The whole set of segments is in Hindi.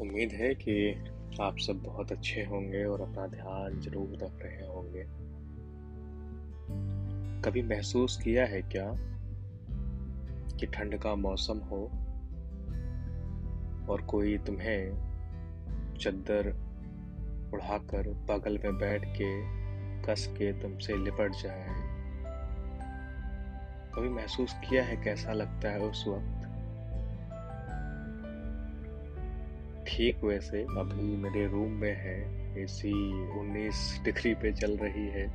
उम्मीद है कि आप सब बहुत अच्छे होंगे और अपना ध्यान ज़रूर रख रहे होंगे। कभी महसूस किया है क्या कि ठंड का मौसम हो और कोई तुम्हें चद्दर उड़ाकर बगल में बैठ के कस के तुमसे लिपट जाए? कभी महसूस किया है कैसा लगता है उस वक्त? ठीक वैसे अभी मेरे रूम में है एसी 19 डिग्री पे चल रही है,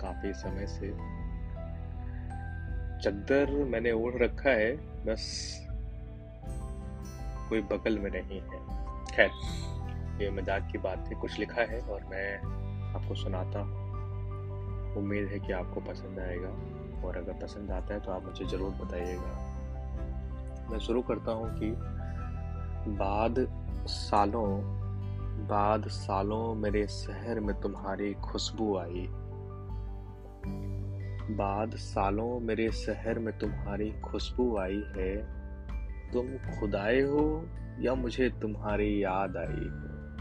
काफ़ी समय से। चद्दर मैंने ओढ़ रखा है, बस कोई बगल में नहीं है। खैर, ये मज़ाक की बात है, कुछ लिखा है और मैं आपको सुनाता हूँ। उम्मीद है कि आपको पसंद आएगा और अगर पसंद आता है तो आप मुझे ज़रूर बताइएगा। मैं शुरू करता हूँ कि बाद सालों बाद सालों मेरे शहर में तुम्हारी खुशबू आई। बाद सालों मेरे शहर में तुम्हारी खुशबू आई है। तुम खुदाए हो या मुझे तुम्हारी याद आई है?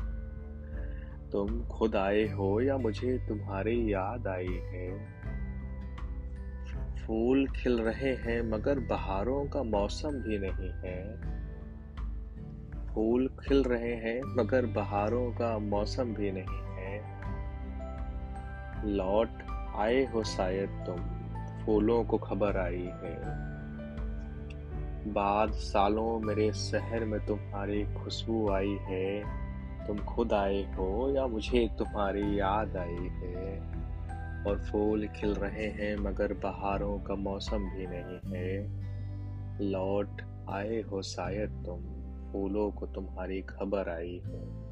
तुम खुद आए हो या मुझे तुम्हारी याद आई है? फूल खिल रहे हैं मगर बहारों का मौसम भी नहीं है। फूल खिल रहे हैं, मगर बहारों का मौसम भी नहीं है। लौट आए हो शायद तुम, फूलों को खबर आई है। बाद सालों मेरे शहर में तुम्हारी खुशबू आई है। तुम खुद आए हो या मुझे तुम्हारी याद आई है। और फूल खिल रहे हैं, मगर बहारों का मौसम भी नहीं है। लौट आए हो शायद तुम फूलों को तुम्हारी खबर आई है।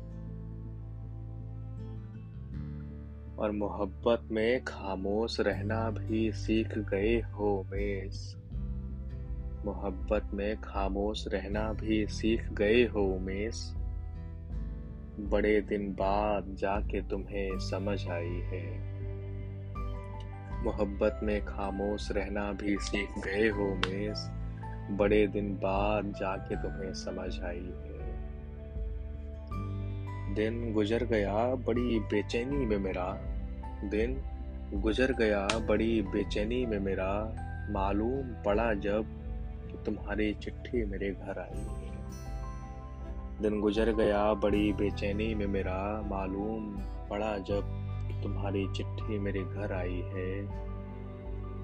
और मोहब्बत में खामोश रहना भी सीख गए हो मेस। मोहब्बत में खामोश रहना भी सीख गए हो मेस। बड़े दिन बाद जाके तुम्हें समझ आई है। मोहब्बत में खामोश रहना भी सीख गए हो मेस। बड़े दिन बाद जाके तुम्हें समझ आई है। दिन गुजर गया बड़ी बेचैनी में मेरा। दिन गुजर गया बड़ी बेचैनी में मेरा। मालूम पड़ा जब कि तुम्हारी चिट्ठी मेरे घर आई है। दिन गुजर गया बड़ी बेचैनी में मेरा। मालूम पड़ा जब तुम्हारी चिट्ठी मेरे घर आई है।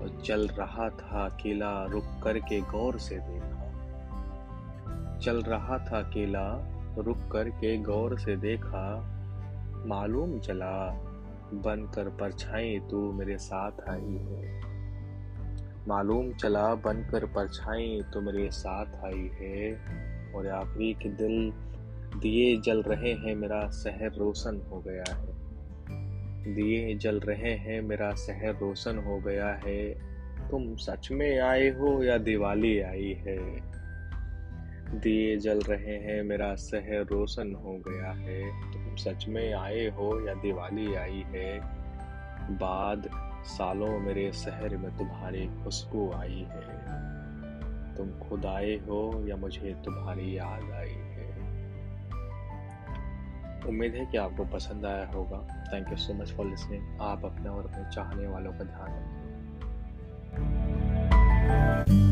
और चल रहा था अकेला रुक करके गौर से देखा। चल रहा था अकेला रुक करके गौर से देखा। मालूम चला, बनकर परछाई तू मेरे साथ आई है। मालूम चला, बनकर परछाई तू मेरे साथ आई है। और आखिरी के दिल दिए जल रहे हैं, मेरा शहर रोशन हो गया है। दिए जल रहे हैं, मेरा शहर रोशन हो गया है। तुम सच में आए हो या दिवाली आई है? दिए जल रहे हैं, मेरा शहर रोशन हो गया है। तुम सच में आए हो या दिवाली आई है? बाद सालों मेरे शहर में तुम्हारी खुशबू आई है। तुम खुद आए हो या मुझे तुम्हारी याद आई उम्मीद है कि आपको पसंद आया होगा। Thank you so much for listening आप अपने और अपने चाहने वालों का ध्यान रखें।